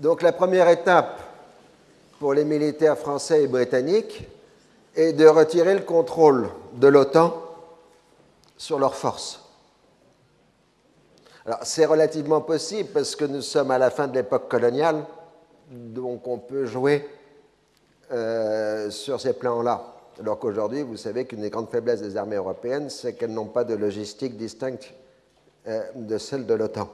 Donc la première étape pour les militaires français et britanniques est de retirer le contrôle de l'OTAN sur leurs forces. Alors c'est relativement possible parce que nous sommes à la fin de l'époque coloniale, donc on peut jouer euh, sur ces plans-là. Alors qu'aujourd'hui, vous savez qu'une des grandes faiblesses des armées européennes, c'est qu'elles n'ont pas de logistique distincte euh, de celle de l'OTAN.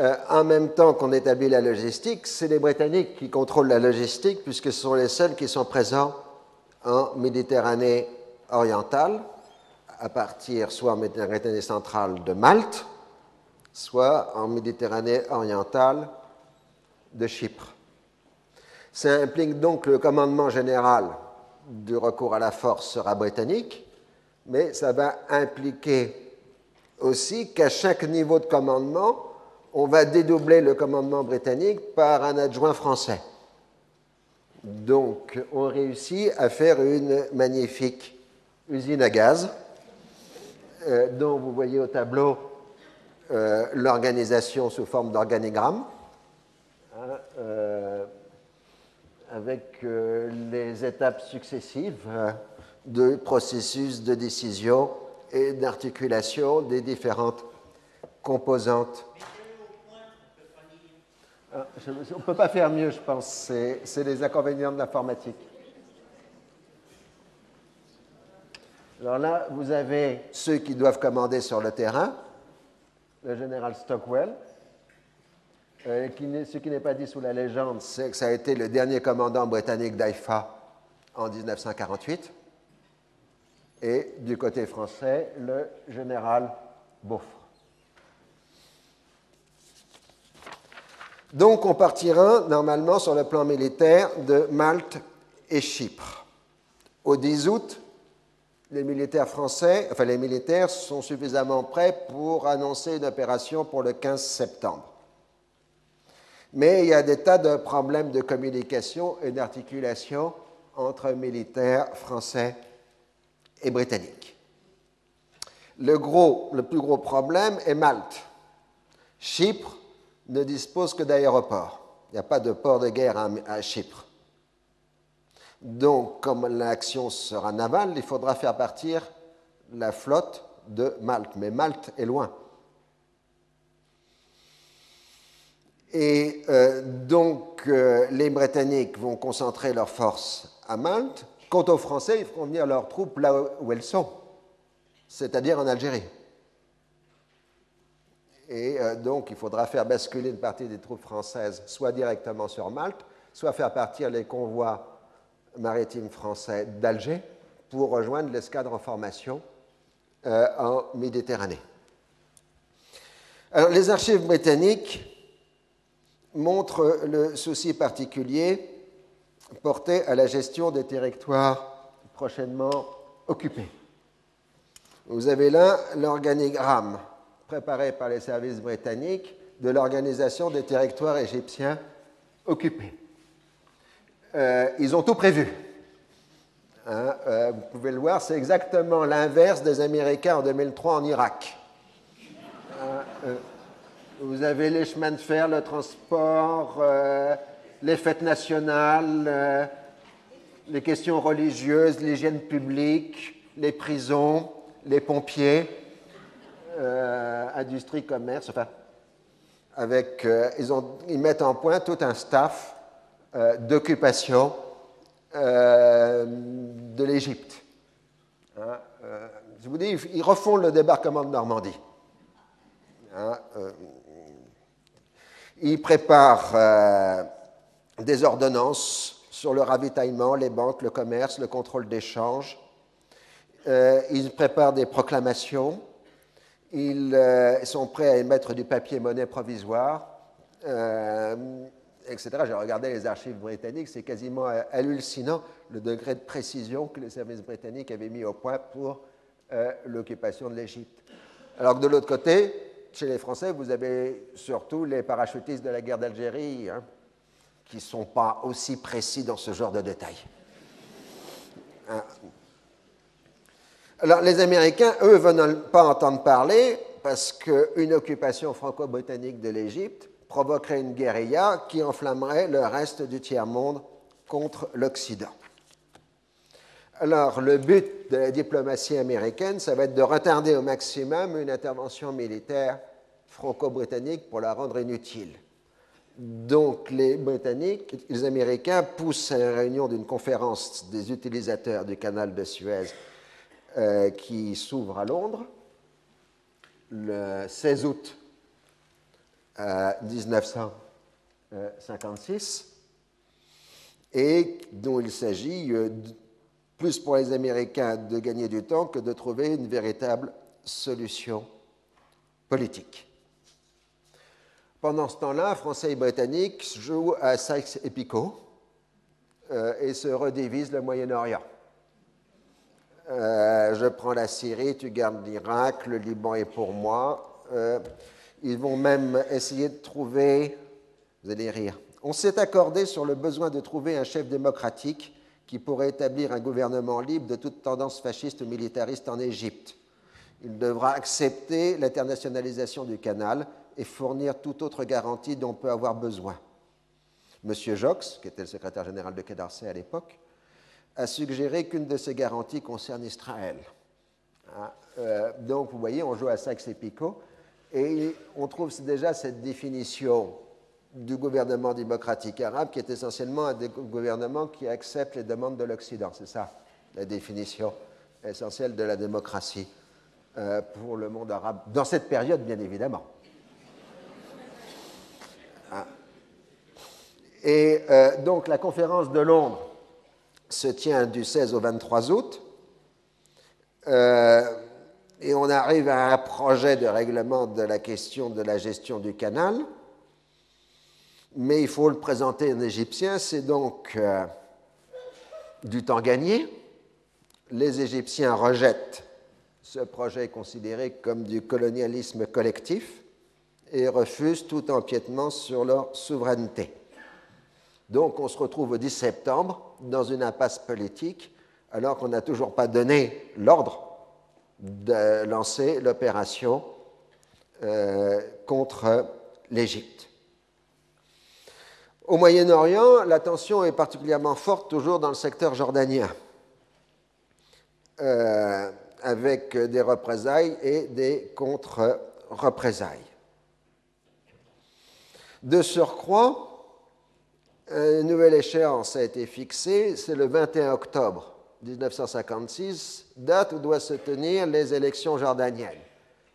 Euh, en même temps qu'on établit la logistique, c'est les Britanniques qui contrôlent la logistique, puisque ce sont les seuls qui sont présents en Méditerranée orientale, à partir soit en Méditerranée centrale de Malte, soit en Méditerranée orientale de Chypre. Ça implique donc que le commandement général du recours à la force sera britannique, mais ça va impliquer aussi qu'à chaque niveau de commandement, on va dédoubler le commandement britannique par un adjoint français. Donc, on réussit à faire une magnifique usine à gaz, euh, dont vous voyez au tableau euh, l'organisation sous forme d'organigramme, hein, euh, avec les étapes successives de processus de décision et d'articulation des différentes composantes ah, on ne peut pas faire mieux, je pense. C'est les inconvénients de l'informatique. Alors là, vous avez ceux qui doivent commander sur le terrain, le général Stockwell. Euh, ce qui n'est pas dit sous la légende, c'est que ça a été le dernier commandant britannique d'AIFA en 1948. Et du côté français, le général Beaufort. Donc on partira normalement sur le plan militaire de Malte et Chypre. Au 10 août, les militaires français, enfin les militaires sont suffisamment prêts pour annoncer une opération pour le 15 septembre. Mais il y a des tas de problèmes de communication et d'articulation entre militaires français et britanniques. Le, gros, le plus gros problème est Malte. Chypre ne dispose que d'aéroports. Il n'y a pas de port de guerre à, Chypre. Donc, comme l'action sera navale, il faudra faire partir la flotte de Malte. Mais Malte est loin. Et euh, donc, euh, les Britanniques vont concentrer leurs forces à Malte. Quant aux Français, ils feront venir leurs troupes là où elles sont, c'est-à-dire en Algérie. Et euh, donc, il faudra faire basculer une partie des troupes françaises soit directement sur Malte, soit faire partir les convois maritimes français d'Alger pour rejoindre l'escadre en formation euh, en Méditerranée. Alors, les archives britanniques montrent le souci particulier porté à la gestion des territoires prochainement occupés. Vous avez là l'organigramme préparé par les services britanniques de l'organisation des territoires égyptiens occupés. Euh, ils ont tout prévu. Hein, euh, vous pouvez le voir, c'est exactement l'inverse des Américains en 2003 en Irak. Hein, euh, vous avez les chemins de fer, le transport, les fêtes nationales, les questions religieuses, l'hygiène publique, les prisons, les pompiers. Euh, industrie, commerce, enfin, avec, euh, ils, mettent en point tout un staff euh, d'occupation de l'Égypte. Hein, je vous dis, ils refont le débarquement de Normandie. Hein, ils préparent des ordonnances sur le ravitaillement, les banques, le commerce, le contrôle d'échange. ils préparent des proclamations ils euh, sont prêts à émettre du papier monnaie provisoire, euh, etc. J'ai regardé les archives britanniques, c'est quasiment hallucinant le degré de précision que les services britanniques avaient mis au point pour euh, l'occupation de l'Égypte. Alors que de l'autre côté, chez les Français, vous avez surtout les parachutistes de la guerre d'Algérie, hein, qui ne sont pas aussi précis dans ce genre de détails. Hein. Alors, les Américains, eux, ne veulent pas entendre parler parce qu'une occupation franco-britannique de l'Égypte provoquerait une guérilla qui enflammerait le reste du tiers-monde contre l'Occident. Alors, le but de la diplomatie américaine, ça va être de retarder au maximum une intervention militaire franco-britannique pour la rendre inutile. Donc, les Britanniques, les Américains poussent à la réunion d'une conférence des utilisateurs du canal de Suez euh, qui s'ouvre à Londres le 16 août 1956 euh, et dont il s'agit euh, plus pour les Américains de gagner du temps que de trouver une véritable solution politique. Pendant ce temps-là, Français et Britanniques jouent à Sykes et Picot euh, et se redivisent le Moyen-Orient. Euh, je prends la Syrie, tu gardes l'Irak, le Liban est pour moi. Euh, ils vont même essayer de trouver, vous allez rire, on s'est accordé sur le besoin de trouver un chef démocratique qui pourrait établir un gouvernement libre de toute tendance fasciste ou militariste en Égypte. Il devra accepter l'internationalisation du canal et fournir toute autre garantie dont on peut avoir besoin. Monsieur Jox, qui était le secrétaire général de Quai à l'époque, a suggéré qu'une de ces garanties concerne Israël. Hein, euh, donc, vous voyez, on joue à Saxe et Picot, et on trouve déjà cette définition du gouvernement démocratique arabe qui est essentiellement un gouvernement qui accepte les demandes de l'Occident. C'est ça la définition essentielle de la démocratie euh, pour le monde arabe, dans cette période bien évidemment. Ah. Et euh, donc la conférence de Londres se tient du 16 au 23 août. Euh, et on arrive à un projet de règlement de la question de la gestion du canal mais il faut le présenter en égyptien, c'est donc euh, du temps gagné. Les Égyptiens rejettent ce projet considéré comme du colonialisme collectif et refusent tout empiètement sur leur souveraineté. Donc on se retrouve au 10 septembre dans une impasse politique alors qu'on n'a toujours pas donné l'ordre de lancer l'opération euh, contre l'Égypte. Au Moyen-Orient, la tension est particulièrement forte toujours dans le secteur jordanien, euh, avec des représailles et des contre-représailles. De surcroît, une nouvelle échéance a été fixée, c'est le 21 octobre 1956, date où doivent se tenir les élections jordaniennes,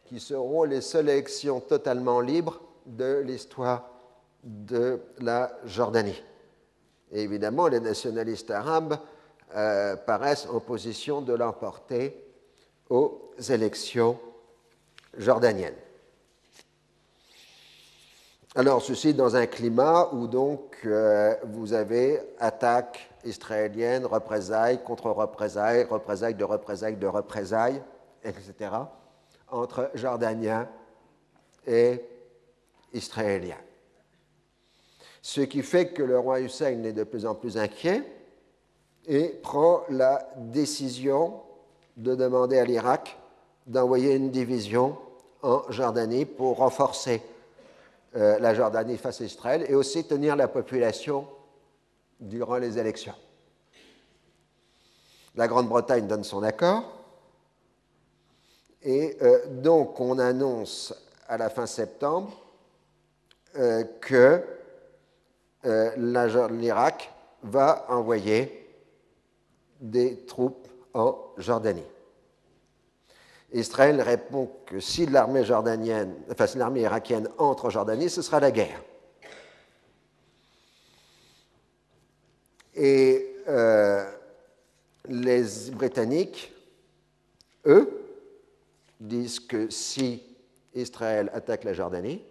qui seront les seules élections totalement libres de l'histoire de la Jordanie. Évidemment, les nationalistes arabes euh, paraissent en position de l'emporter aux élections jordaniennes. Alors, ceci dans un climat où donc euh, vous avez attaques israéliennes, représailles contre représailles, représailles de représailles de représailles, etc., entre Jordaniens et Israéliens ce qui fait que le roi Hussein est de plus en plus inquiet et prend la décision de demander à l'Irak d'envoyer une division en Jordanie pour renforcer euh, la Jordanie face à Israël et aussi tenir la population durant les élections. La Grande-Bretagne donne son accord et euh, donc on annonce à la fin septembre euh, que l'Irak va envoyer des troupes en Jordanie. Israël répond que si l'armée irakienne entre en Jordanie, ce sera la guerre. Et euh, les Britanniques, eux, disent que si Israël attaque la Jordanie,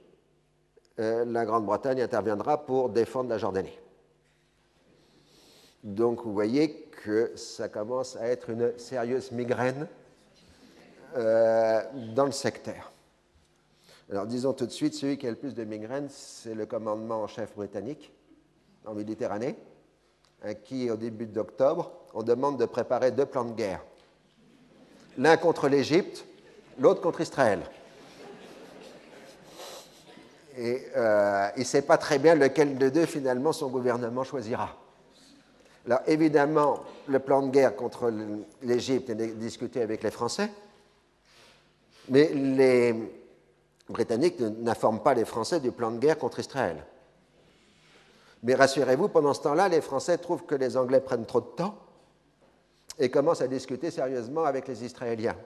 euh, la Grande-Bretagne interviendra pour défendre la Jordanie. Donc vous voyez que ça commence à être une sérieuse migraine euh, dans le secteur. Alors disons tout de suite, celui qui a le plus de migraines, c'est le commandement en chef britannique en Méditerranée, à qui au début d'octobre, on demande de préparer deux plans de guerre. L'un contre l'Égypte, l'autre contre Israël. Et il ne sait pas très bien lequel de deux, finalement, son gouvernement choisira. Alors, évidemment, le plan de guerre contre l'Égypte est discuté avec les Français, mais les Britanniques n'informent pas les Français du plan de guerre contre Israël. Mais rassurez-vous, pendant ce temps-là, les Français trouvent que les Anglais prennent trop de temps et commencent à discuter sérieusement avec les Israéliens.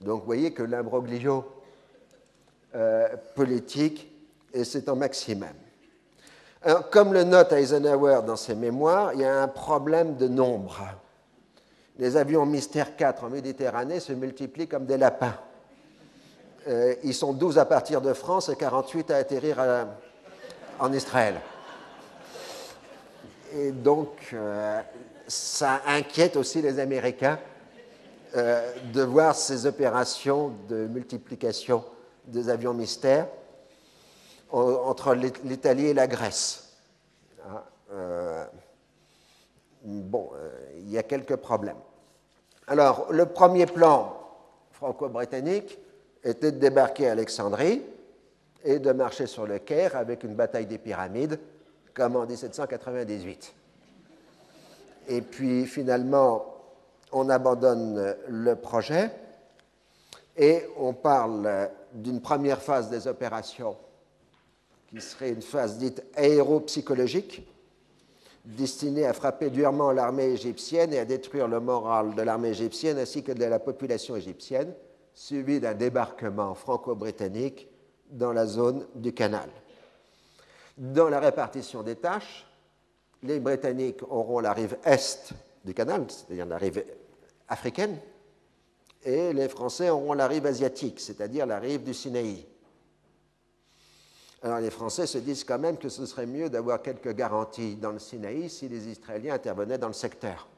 Donc vous voyez que l'imbroglio euh, politique, c'est en maximum. comme le note Eisenhower dans ses mémoires, il y a un problème de nombre. Les avions Mystère 4 en Méditerranée se multiplient comme des lapins. Euh, ils sont 12 à partir de France et 48 à atterrir en Israël. Et donc, euh, ça inquiète aussi les Américains euh, de voir ces opérations de multiplication des avions mystères entre l'Italie et la Grèce. Ah, bon, il y a quelques problèmes. Alors, le premier plan franco-britannique était de débarquer à Alexandrie et de marcher sur le Caire avec une bataille des pyramides, comme en 1798. Et puis, finalement, on abandonne le projet et on parle d'une première phase des opérations qui serait une phase dite aéropsychologique, destinée à frapper durement l'armée égyptienne et à détruire le moral de l'armée égyptienne ainsi que de la population égyptienne, suivi d'un débarquement franco-britannique dans la zone du canal. Dans la répartition des tâches, les Britanniques auront la rive est du canal, c'est-à-dire la rive africaine, et les Français auront la rive asiatique, c'est-à-dire la rive du Sinaï. Alors les Français se disent quand même que ce serait mieux d'avoir quelques garanties dans le Sinaï si les Israéliens intervenaient dans le secteur.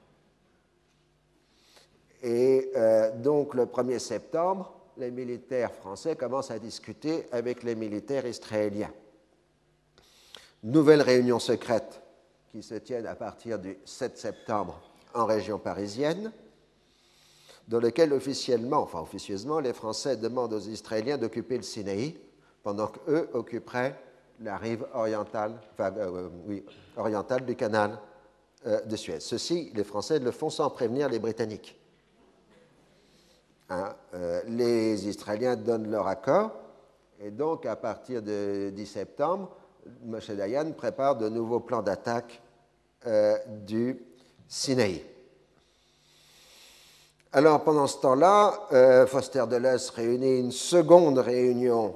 Et euh, donc le 1er septembre, les militaires français commencent à discuter avec les militaires israéliens. Nouvelle réunion secrète qui se tiennent à partir du 7 septembre en région parisienne, dans lequel officiellement, enfin officieusement, les Français demandent aux Israéliens d'occuper le Sinaï, pendant qu'eux occuperaient la rive orientale, euh, orientale du canal euh, de Suez. Ceci, les Français le font sans prévenir les Britanniques. Hein, euh, les Israéliens donnent leur accord, et donc à partir de 10 septembre, Moshe Dayan prépare de nouveaux plans d'attaque du Sinaï. Alors pendant ce temps-là, euh, Foster Dulles réunit une seconde réunion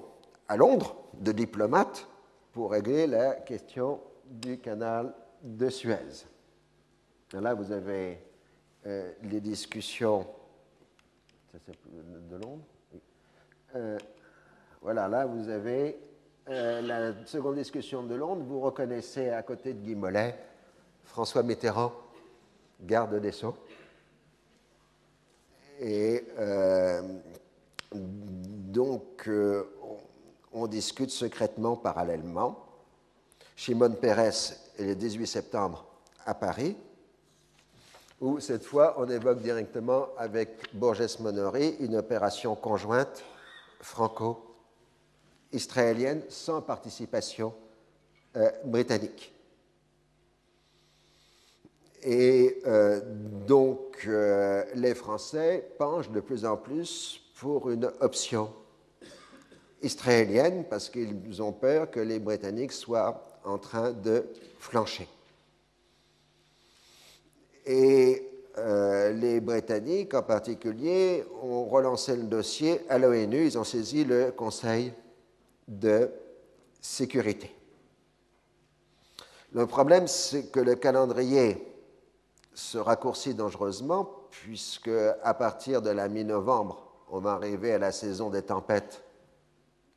à Londres de diplomates pour régler la question du canal de Suez. là, vous avez euh, les discussions de Londres. Euh, voilà, là, vous avez la seconde discussion de Londres. Vous reconnaissez à côté de Guy Mollet François Mitterrand, garde des Sceaux. Et euh, donc, euh, on, discute secrètement parallèlement. Shimon Peres est le 18 septembre à Paris, où cette fois on évoque directement avec Borges Monori une opération conjointe franco-israélienne sans participation euh, britannique. Et euh, donc, euh, les Français penchent de plus en plus pour une option israélienne parce qu'ils ont peur que les Britanniques soient en train de flancher. Et euh, les Britanniques, en particulier, ont relancé le dossier à l'ONU. Ils ont saisi le Conseil de sécurité. Le problème, c'est que le calendrier se raccourcit dangereusement puisque à partir de la mi-novembre, on va arriver à la saison des tempêtes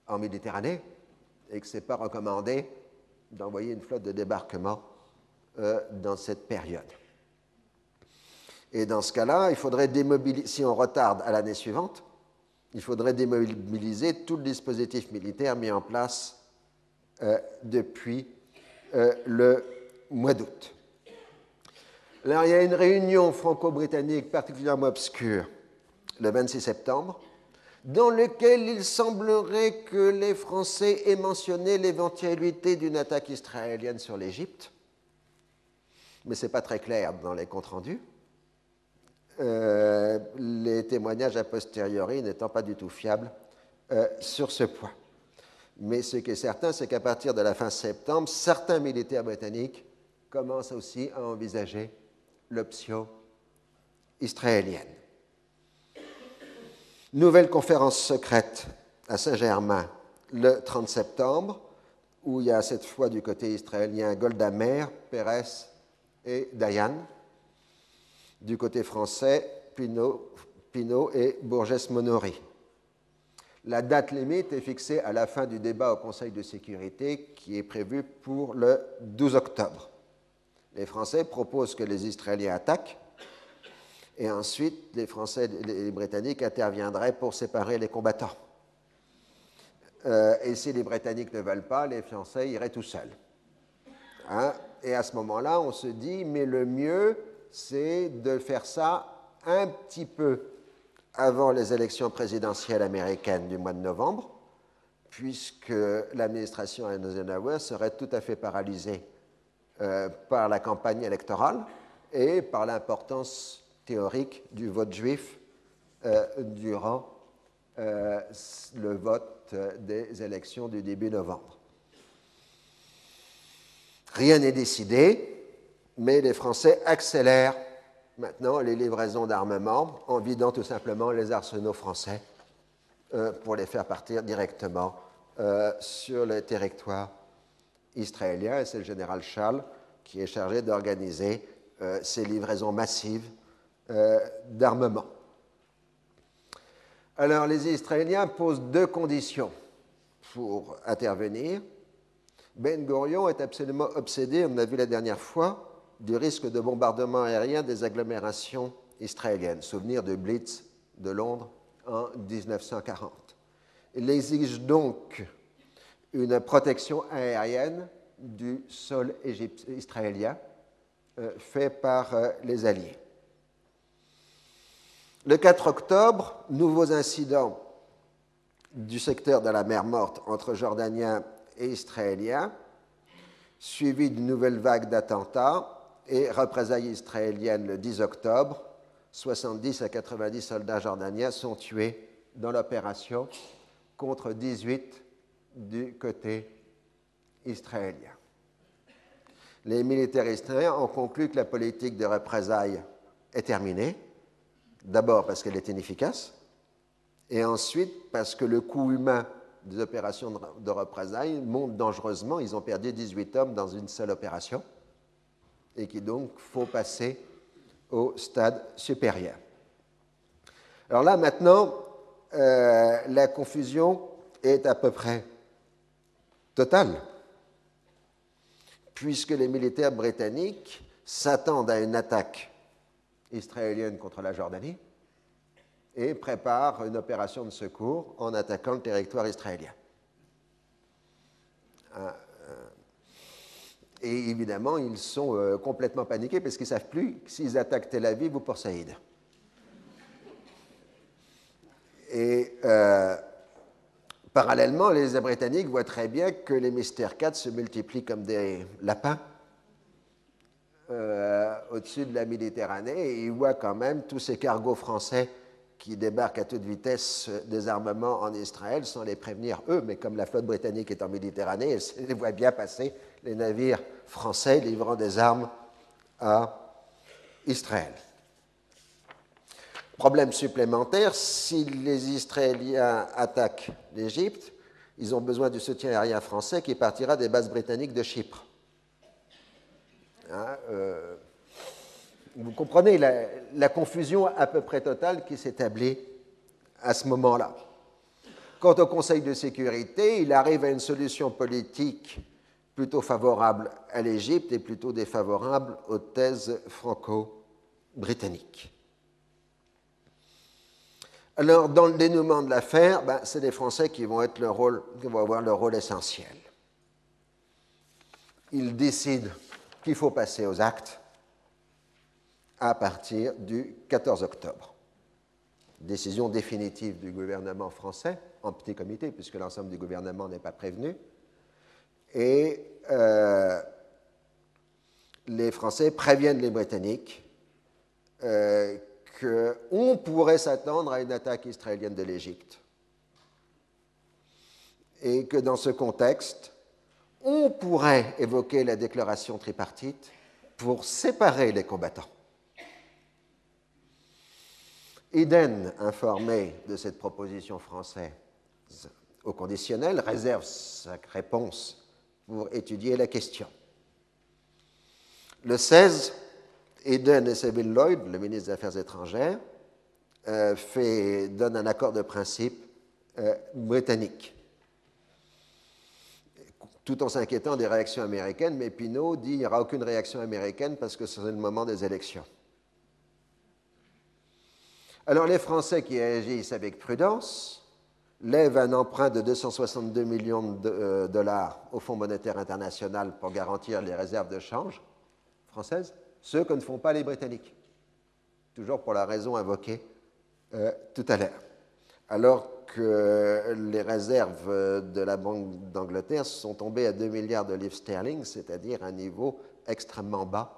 en Méditerranée et que ce n'est pas recommandé d'envoyer une flotte de débarquement euh, dans cette période. Et dans ce cas-là, il faudrait démobiliser, si on retarde à l'année suivante, il faudrait démobiliser tout le dispositif militaire mis en place euh, depuis euh, le mois d'août. Alors, il y a une réunion franco-britannique particulièrement obscure le 26 septembre, dans lequel il semblerait que les Français aient mentionné l'éventualité d'une attaque israélienne sur l'Égypte, mais ce n'est pas très clair dans les comptes rendus. Euh, les témoignages a posteriori n'étant pas du tout fiables euh, sur ce point. Mais ce qui est certain, c'est qu'à partir de la fin septembre, certains militaires britanniques commencent aussi à envisager l'option israélienne. Nouvelle conférence secrète à Saint-Germain le 30 septembre, où il y a cette fois du côté israélien Golda Meir, Pérez et Dayan. Du côté français, Pinot et Bourges-Monory. La date limite est fixée à la fin du débat au Conseil de sécurité qui est prévu pour le 12 octobre. Les Français proposent que les Israéliens attaquent et ensuite les Français et les Britanniques interviendraient pour séparer les combattants. Euh, et si les Britanniques ne veulent pas, les Français iraient tout seuls. Hein? Et à ce moment-là, on se dit, mais le mieux, c'est de faire ça un petit peu avant les élections présidentielles américaines du mois de novembre, puisque l'administration Eisenhower serait tout à fait paralysée euh, par la campagne électorale et par l'importance théorique du vote juif euh, durant euh, le vote des élections du début novembre. Rien n'est décidé, mais les Français accélèrent maintenant les livraisons d'armement en vidant tout simplement les arsenaux français euh, pour les faire partir directement euh, sur le territoire israélien. Et c'est le général Charles qui est chargé d'organiser euh, ces livraisons massives d'armement. Alors les Israéliens posent deux conditions pour intervenir. Ben Gurion est absolument obsédé, on l'a vu la dernière fois, du risque de bombardement aérien des agglomérations israéliennes. Souvenir de Blitz de Londres en 1940. Il exige donc une protection aérienne du sol israélien euh, fait par euh, les Alliés. Le 4 octobre, nouveaux incidents du secteur de la mer Morte entre Jordaniens et Israéliens, suivis d'une nouvelle vague d'attentats et représailles israéliennes le 10 octobre, 70 à 90 soldats jordaniens sont tués dans l'opération contre 18 du côté israélien. Les militaires israéliens ont conclu que la politique de représailles est terminée, d'abord parce qu'elle est inefficace, et ensuite parce que le coût humain des opérations de représailles monte dangereusement. Ils ont perdu 18 hommes dans une seule opération et qu'il donc faut passer au stade supérieur. Alors là, maintenant, euh, la confusion est à peu près totale, puisque les militaires britanniques s'attendent à une attaque israélienne contre la Jordanie et préparent une opération de secours en attaquant le territoire israélien. Ah, et évidemment, ils sont euh, complètement paniqués parce qu'ils ne savent plus s'ils attaquent Tel Aviv ou Port Saïd. Et euh, parallèlement, les Britanniques voient très bien que les Mystères 4 se multiplient comme des lapins euh, au-dessus de la Méditerranée et ils voient quand même tous ces cargos français qui débarquent à toute vitesse des armements en Israël sans les prévenir eux, mais comme la flotte britannique est en Méditerranée, ils les voient bien passer les navires français livrant des armes à Israël. Problème supplémentaire, si les Israéliens attaquent l'Égypte, ils ont besoin du soutien aérien français qui partira des bases britanniques de Chypre. Hein, euh, vous comprenez la, confusion à peu près totale qui s'établit à ce moment-là. Quant au Conseil de sécurité, il arrive à une solution politique plutôt favorable à l'Égypte et plutôt défavorable aux thèses franco-britanniques. Alors, dans le dénouement de l'affaire, ben, c'est les Français qui vont, qui vont avoir le rôle essentiel. Ils décident qu'il faut passer aux actes à partir du 14 octobre. décision définitive du gouvernement français, en petit comité, puisque l'ensemble du gouvernement n'est pas prévenu. Et euh, les Français préviennent les Britanniques euh, qu'on pourrait s'attendre à une attaque israélienne de l'Égypte. Et que dans ce contexte, on pourrait évoquer la déclaration tripartite pour séparer les combattants. Eden, informé de cette proposition française au conditionnel, réserve sa réponse pour étudier la question. Le 16, Eden et Seville Lloyd, le ministre des Affaires étrangères, euh, fait, donne un accord de principe euh, britannique, tout en s'inquiétant des réactions américaines, mais Pinault dit qu'il n'y aura aucune réaction américaine parce que c'est le moment des élections. Alors les Français qui agissent avec prudence lèvent un emprunt de 262 millions de euh, dollars au Fonds monétaire international pour garantir les réserves de change françaises, ce que ne font pas les Britanniques, toujours pour la raison invoquée euh, tout à l'heure. Alors que les réserves de la Banque d'Angleterre sont tombées à 2 milliards de livres sterling, c'est-à-dire un niveau extrêmement bas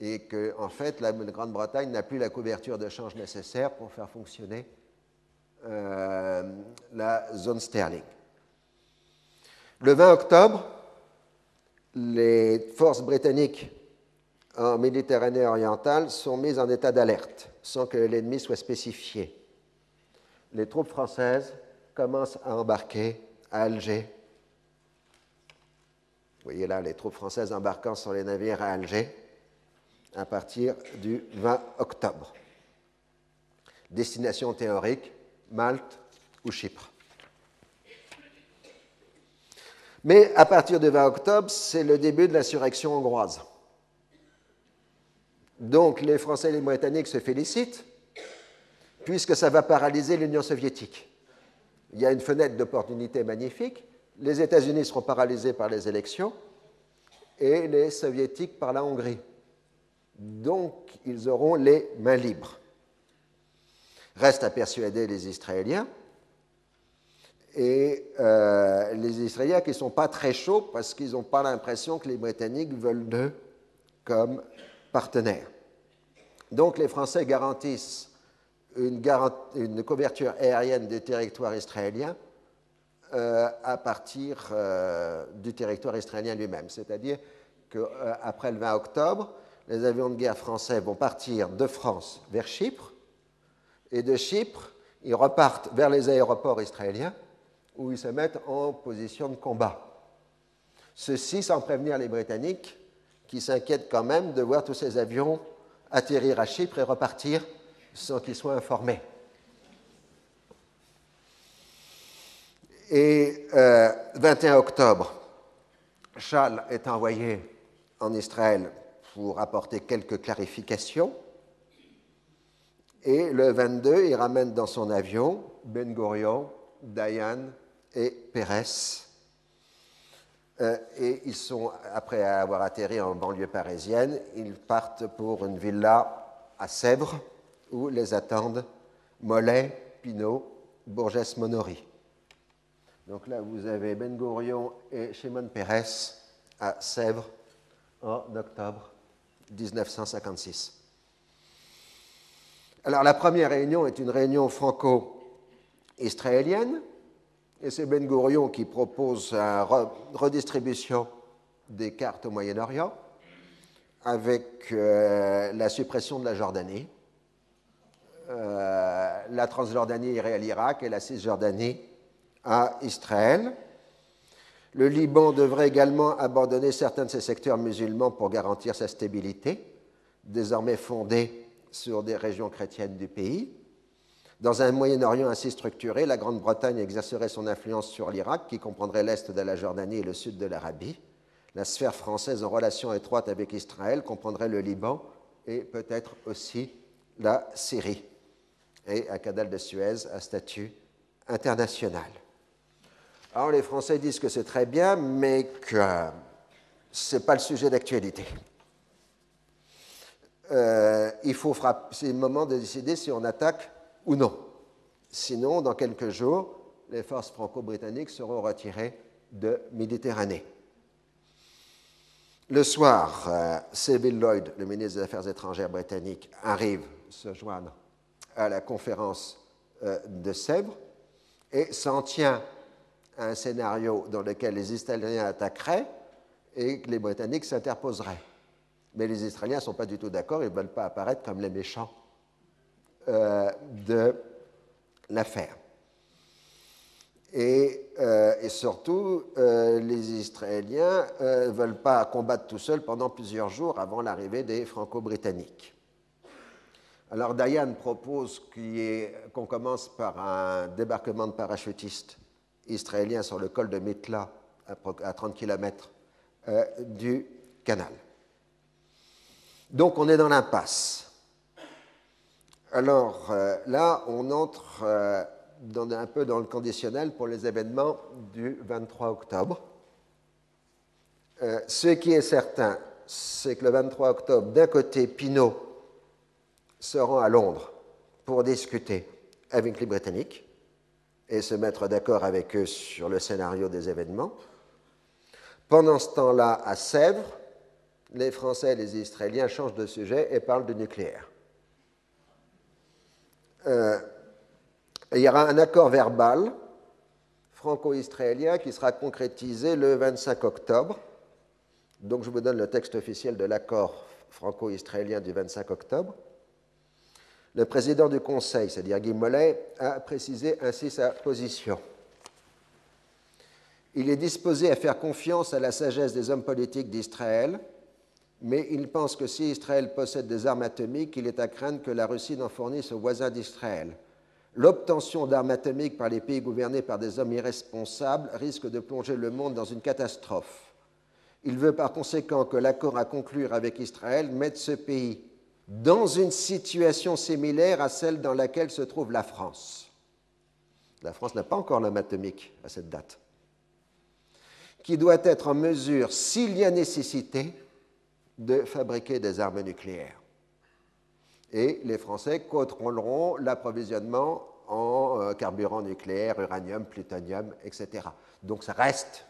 et que, en fait, la Grande-Bretagne n'a plus la couverture de change nécessaire pour faire fonctionner euh, la zone sterling. Le 20 octobre, les forces britanniques en Méditerranée orientale sont mises en état d'alerte sans que l'ennemi soit spécifié. Les troupes françaises commencent à embarquer à Alger. Vous voyez là les troupes françaises embarquant sur les navires à Alger à partir du 20 octobre. Destination théorique, Malte ou Chypre. Mais à partir du 20 octobre, c'est le début de l'insurrection hongroise. Donc les Français et les Britanniques se félicitent, puisque ça va paralyser l'Union soviétique. Il y a une fenêtre d'opportunité magnifique. Les États-Unis seront paralysés par les élections et les Soviétiques par la Hongrie. Donc, ils auront les mains libres. Reste à persuader les Israéliens. Et euh, les Israéliens qui ne sont pas très chauds parce qu'ils n'ont pas l'impression que les Britanniques veulent d'eux comme partenaires. Donc les Français garantissent une, couverture aérienne du territoire israélien euh, à partir euh, du territoire israélien lui-même. C'est-à-dire qu'après le 20 octobre, les avions de guerre français vont partir de France vers Chypre, et de Chypre, ils repartent vers les aéroports israéliens, où ils se mettent en position de combat. Ceci sans prévenir les Britanniques, qui s'inquiètent quand même de voir tous ces avions atterrir à Chypre et repartir sans qu'ils soient informés. Et 21 euh, octobre, Charles est envoyé en Israël pour apporter quelques clarifications. Et le 22, il ramène dans son avion Ben Gurion, Dayan et Pérez. Euh, et ils sont, après avoir atterri en banlieue parisienne, ils partent pour une villa à Sèvres où les attendent Mollet, Pinault, Bourgès, Monori. Donc là, vous avez Ben Gurion et Shimon Pérez à Sèvres en octobre 1956. Alors la première réunion est une réunion franco-israélienne, et c'est Ben Gurion qui propose une redistribution des cartes au Moyen-Orient avec euh, la suppression de la Jordanie. Euh, la Transjordanie irait à l'Irak et la Cisjordanie à Israël. Le Liban devrait également abandonner certains de ses secteurs musulmans pour garantir sa stabilité, désormais fondée sur des régions chrétiennes du pays. Dans un Moyen-Orient ainsi structuré, la Grande-Bretagne exercerait son influence sur l'Irak, qui comprendrait l'est de la Jordanie et le sud de l'Arabie. La sphère française en relation étroite avec Israël comprendrait le Liban et peut-être aussi la Syrie, et un canal de Suez à statut international. Alors les Français disent que c'est très bien, mais que ce n'est pas le sujet d'actualité. Euh, il faut frapper, c'est le moment de décider si on attaque ou non. Sinon, dans quelques jours, les forces franco-britanniques seront retirées de Méditerranée. Le soir, euh, Lloyd, le ministre des Affaires étrangères britannique, arrive se joindre à la conférence euh, de Sèvres et s'en tient à un scénario dans lequel les Israéliens attaqueraient et que les Britanniques s'interposeraient. Mais les Israéliens ne sont pas du tout d'accord, ils ne veulent pas apparaître comme les méchants euh, de l'affaire. Et, euh, et, surtout, les Israéliens ne veulent pas combattre tout seuls pendant plusieurs jours avant l'arrivée des Franco-Britanniques. Alors Diane propose qu'on commence par un débarquement de parachutistes israéliens sur le col de Mitla, à 30 km du canal. Donc on est dans l'impasse. Alors euh, là, on entre euh, un peu dans le conditionnel pour les événements du 23 octobre. Euh, ce qui est certain, c'est que le 23 octobre, d'un côté, Pinault se rend à Londres pour discuter avec les Britanniques et se mettre d'accord avec eux sur le scénario des événements. Pendant ce temps-là, à Sèvres, les Français et les Israéliens changent de sujet et parlent de nucléaire. Euh, il y aura un accord verbal franco-israélien qui sera concrétisé le 25 octobre. Donc je vous donne le texte officiel de l'accord franco-israélien du 25 octobre. Le président du Conseil, c'est-à-dire Guy Mollet, a précisé ainsi sa position. Il est disposé à faire confiance à la sagesse des hommes politiques d'Israël mais il pense que si Israël possède des armes atomiques, il est à craindre que la Russie n'en fournisse aux voisins d'Israël. L'obtention d'armes atomiques par les pays gouvernés par des hommes irresponsables risque de plonger le monde dans une catastrophe. Il veut par conséquent que l'accord à conclure avec Israël mette ce pays dans une situation similaire à celle dans laquelle se trouve la France. La France n'a pas encore l'arme atomique à cette date. Qui doit être en mesure, s'il y a nécessité, de fabriquer des armes nucléaires. Et les Français contrôleront l'approvisionnement en euh, carburant nucléaire, uranium, plutonium, etc. Donc ça reste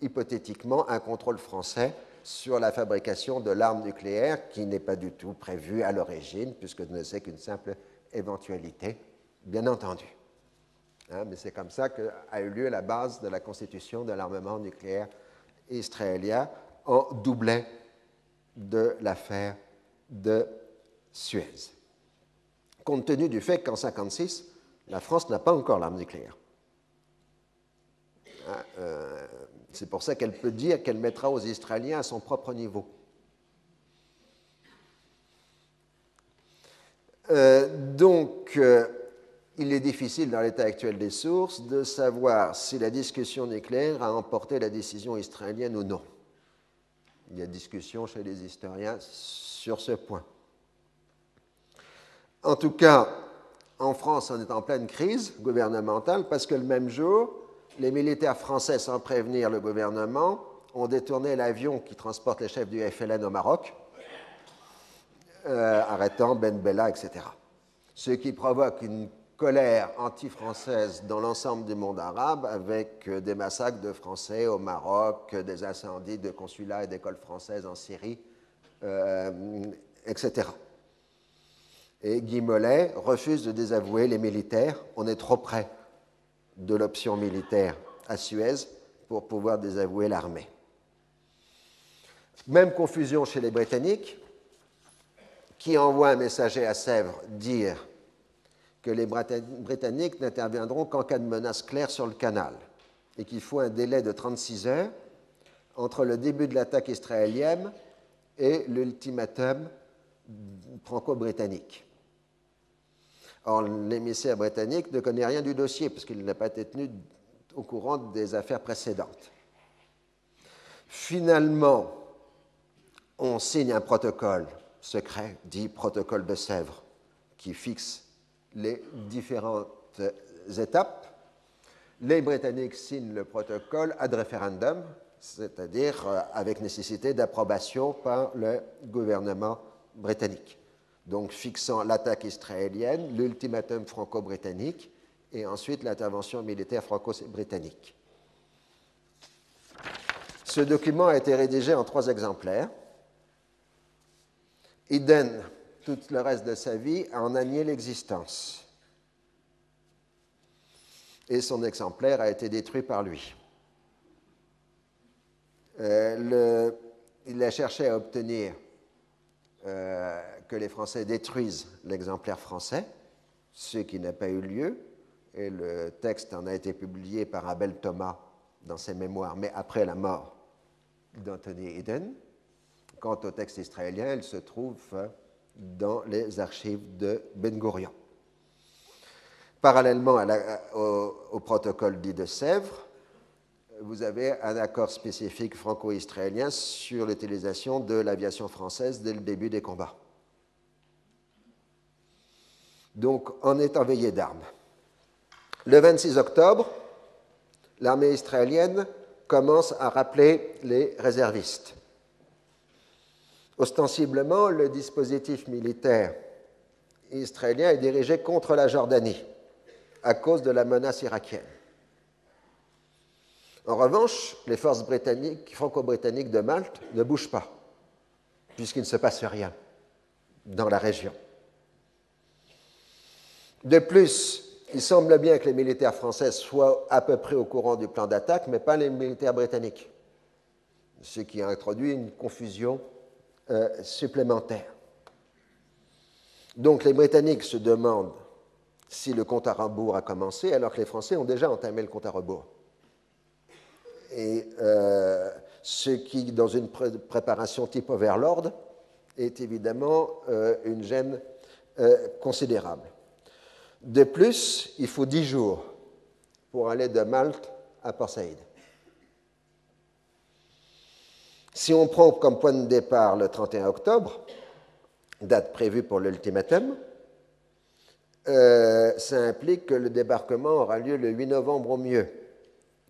hypothétiquement un contrôle français sur la fabrication de l'arme nucléaire qui n'est pas du tout prévu à l'origine, puisque ce ne c'est qu'une simple éventualité, bien entendu. Hein, mais c'est comme ça qu'a eu lieu la base de la constitution de l'armement nucléaire israélien en doublet de l'affaire de Suez, compte tenu du fait qu'en 1956, la France n'a pas encore l'arme nucléaire. Hein, euh, c'est pour ça qu'elle peut dire qu'elle mettra aux Israéliens à son propre niveau. Euh, donc, euh, il est difficile dans l'état actuel des sources de savoir si la discussion nucléaire a emporté la décision israélienne ou non. Il y a discussion chez les historiens sur ce point. En tout cas, en France, on est en pleine crise gouvernementale parce que le même jour, les militaires français, sans prévenir le gouvernement, ont détourné l'avion qui transporte les chefs du FLN au Maroc, euh, arrêtant Ben Bella, etc. Ce qui provoque une colère anti-française dans l'ensemble du monde arabe avec euh, des massacres de Français au Maroc, des incendies de consulats et d'écoles françaises en Syrie, euh, etc. Et Guy Mollet refuse de désavouer les militaires. On est trop près de l'option militaire à Suez pour pouvoir désavouer l'armée. Même confusion chez les Britanniques, qui envoient un messager à Sèvres dire que les Britanniques n'interviendront qu'en cas de menace claire sur le canal et qu'il faut un délai de 36 heures entre le début de l'attaque israélienne et l'ultimatum franco-britannique. Or, l'émissaire britannique ne connaît rien du dossier parce qu'il n'a pas été tenu au courant des affaires précédentes. Finalement, on signe un protocole secret, dit protocole de Sèvres, qui fixe les différentes étapes. Les Britanniques signent le protocole ad referendum, c'est-à-dire euh, avec nécessité d'approbation par le gouvernement britannique. Donc fixant l'attaque israélienne, l'ultimatum franco-britannique et ensuite l'intervention militaire franco-britannique. Ce document a été rédigé en trois exemplaires. Eden, tout le reste de sa vie, en a nié l'existence. Et son exemplaire a été détruit par lui. Euh, il a cherché à obtenir euh, que les Français détruisent l'exemplaire français, ce qui n'a pas eu lieu, et le texte en a été publié par Abel Thomas dans ses mémoires, mais après la mort d'Anthony Eden. Quant au texte israélien, il se trouve dans les archives de Ben Gurion. Parallèlement au, protocole dit de Sèvres, vous avez un accord spécifique franco-israélien sur l'utilisation de l'aviation française dès le début des combats. Donc, en étant veillé d'armes. Le 26 octobre, l'armée israélienne commence à rappeler les réservistes. Ostensiblement, le dispositif militaire israélien est dirigé contre la Jordanie à cause de la menace irakienne. En revanche, les forces britanniques, franco-britanniques de Malte ne bougent pas, puisqu'il ne se passe rien dans la région. De plus, il semble bien que les militaires français soient à peu près au courant du plan d'attaque, mais pas les militaires britanniques, ce qui introduit une confusion euh, supplémentaire. Donc les Britanniques se demandent si le compte à rebours a commencé, alors que les Français ont déjà entamé le compte à rebours. Et euh, ce qui, dans une préparation type Overlord, est évidemment euh, une gêne considérable. De plus, il faut dix jours pour aller de Malte à Port Saïd. Si on prend comme point de départ le 31 octobre, date prévue pour l'ultimatum, euh, ça implique que le débarquement aura lieu le 8 novembre au mieux.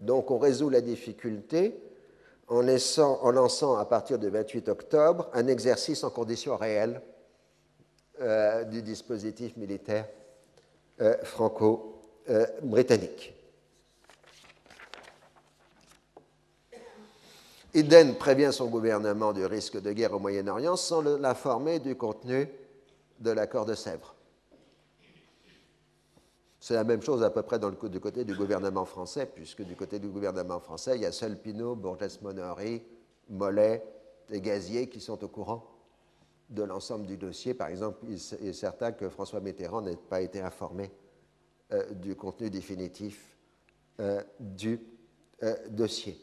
Donc on résout la difficulté en, lançant à partir du 28 octobre un exercice en conditions réelles euh, du dispositif militaire euh, franco-britannique. Eden prévient son gouvernement du risque de guerre au Moyen-Orient sans l'informer du contenu de l'accord de Sèvres. C'est la même chose à peu près dans le, du côté du gouvernement français, puisque du côté du gouvernement français, il y a seul Pinault, Bourges-Monory, Mollet et Gazier qui sont au courant de l'ensemble du dossier. Par exemple, il est certain que François Mitterrand n'ait pas été informé euh, du contenu définitif euh, du euh, dossier.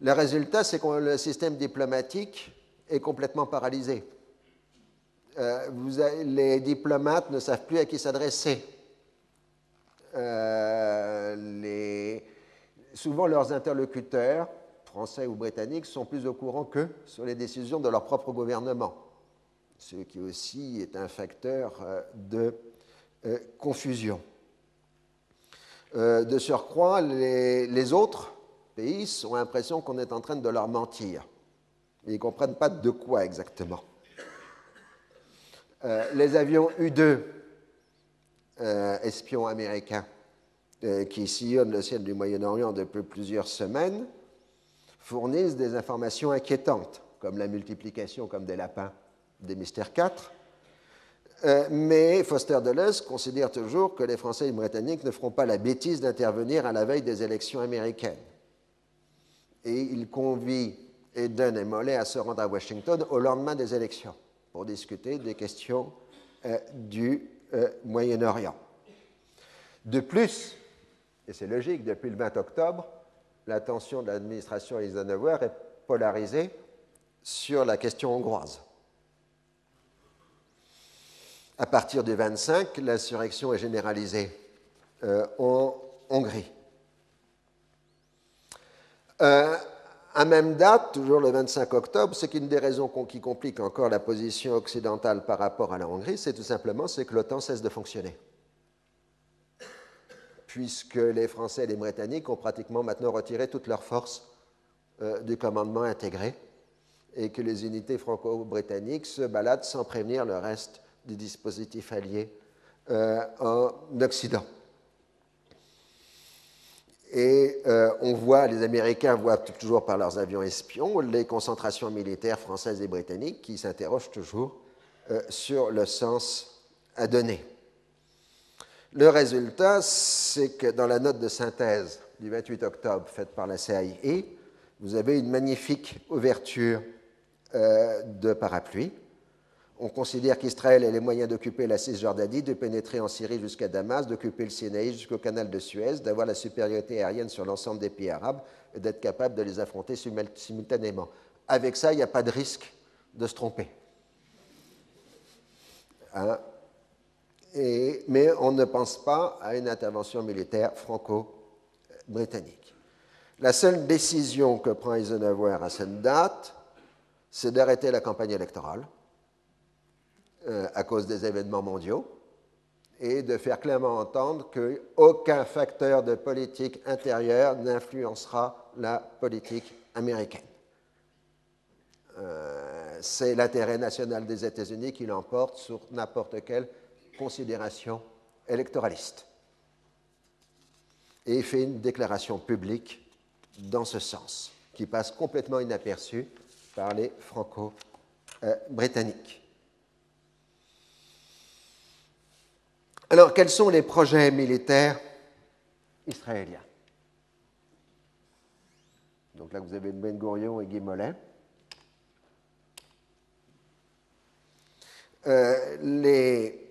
Le résultat, c'est que le système diplomatique est complètement paralysé. Les diplomates ne savent plus à qui s'adresser. Souvent, leurs interlocuteurs, français ou britanniques, sont plus au courant qu'eux sur les décisions de leur propre gouvernement ce qui aussi est un facteur euh, de euh, confusion. Euh, de surcroît, les, autres pays ont l'impression qu'on est en train de leur mentir. Ils ne comprennent pas de quoi exactement. les avions U-2, espions américains, qui sillonnent le ciel du Moyen-Orient depuis plusieurs semaines, fournissent des informations inquiétantes, comme la multiplication comme des lapins des Mystères 4. Euh, mais Foster Dulles considère toujours que les Français et les Britanniques ne feront pas la bêtise d'intervenir à la veille des élections américaines. Et il convie Eden et Mollet à se rendre à Washington au lendemain des élections pour discuter des questions euh, du euh, Moyen-Orient. De plus, et c'est logique, depuis le 20 octobre, l'attention de l'administration Eisenhower est polarisée sur la question hongroise. À partir du 25, l'insurrection est généralisée euh, en Hongrie. Euh, à même date, toujours le 25 octobre, ce qui une des raisons qui complique encore la position occidentale par rapport à la Hongrie, c'est tout simplement que l'OTAN cesse de fonctionner. Puisque les Français et les Britanniques ont pratiquement maintenant retiré toutes leurs forces euh, du commandement intégré et que les unités franco-britanniques se baladent sans prévenir le reste du dispositif allié euh, en Occident. Et euh, on voit, les Américains voient toujours par leurs avions espions les concentrations militaires françaises et britanniques qui s'interrogent toujours euh, sur le sens à donner. Le résultat, c'est que dans la note de synthèse du 28 octobre faite par la CIA, vous avez une magnifique ouverture euh, de parapluie. On considère qu'Israël a les moyens d'occuper la Cisjordanie, de pénétrer en Syrie jusqu'à Damas, d'occuper le Sinaï jusqu'au canal de Suez, d'avoir la supériorité aérienne sur l'ensemble des pays arabes et d'être capable de les affronter simultanément. Avec ça, il n'y a pas de risque de se tromper. Hein? mais on ne pense pas à une intervention militaire franco-britannique. La seule décision que prend Eisenhower à cette date, c'est d'arrêter la campagne électorale euh, à cause des événements mondiaux et de faire clairement entendre qu'aucun facteur de politique intérieure n'influencera la politique américaine. Euh, c'est l'intérêt national des États-Unis qui l'emporte sur n'importe quelle considération électoraliste. Et il fait une déclaration publique dans ce sens, qui passe complètement inaperçue par les franco-britanniques. Alors, quels sont les projets militaires israéliens Donc là, vous avez Ben Gurion et Guy Mollet. Euh, les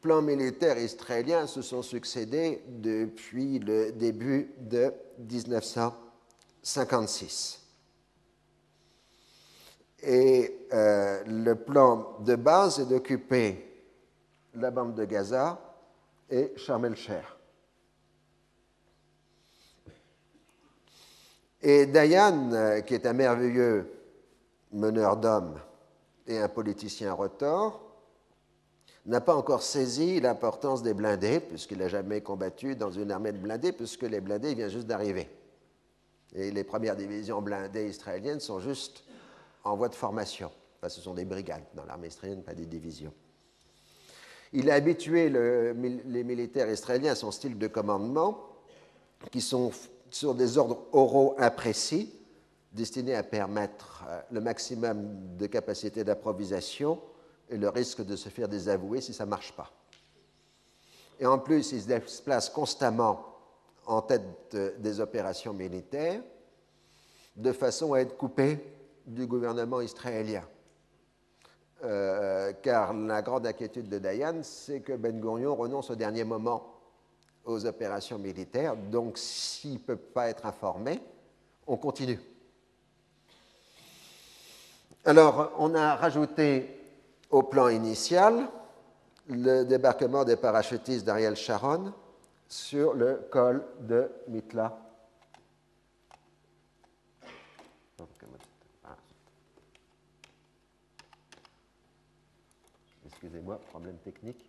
plans militaires israéliens se sont succédés depuis le début de 1956. Et euh, le plan de base est d'occuper la bande de Gaza et Sharm el-Sheikh. Et Dayan, euh, qui est un merveilleux meneur d'hommes et un politicien retors, n'a pas encore saisi l'importance des blindés, puisqu'il n'a jamais combattu dans une armée de blindés, puisque les blindés viennent juste d'arriver. Et les premières divisions blindées israéliennes sont juste en voie de formation. ce sont des brigades dans l'armée israélienne, pas des divisions. Il a habitué les militaires israéliens à son style de commandement, qui sont sur des ordres oraux imprécis, destinés à permettre euh, le maximum de capacité d'improvisation et le risque de se faire désavouer si ça ne marche pas. Et en plus, il se déplace constamment en tête des opérations militaires de façon à être coupé du gouvernement israélien. Euh, car la grande inquiétude de Dayan, c'est que Ben Gurion renonce au dernier moment aux opérations militaires, donc s'il ne peut pas être informé, on continue. Alors, on a rajouté au plan initial le débarquement des parachutistes d'Ariel Sharon sur le col de Mitla Excusez-moi, problème technique.